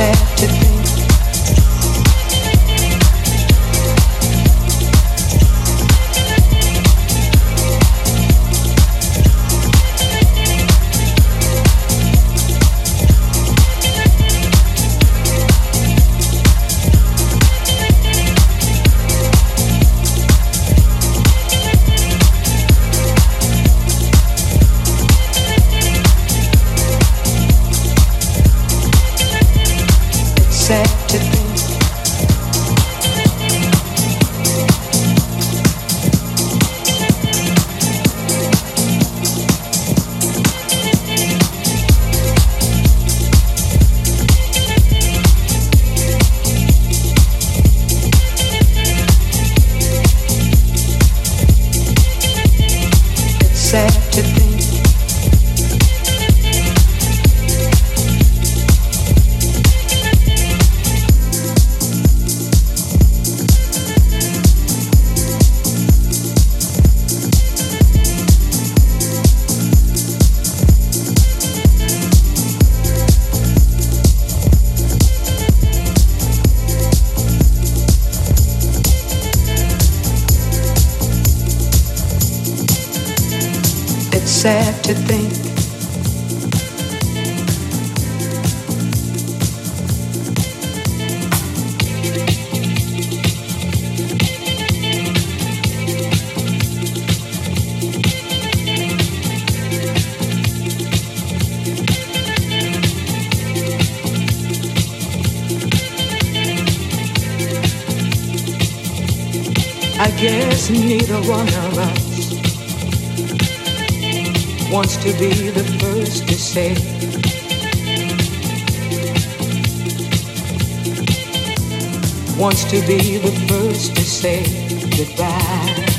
said wants to be the first to say. Wants to be the first to say goodbye.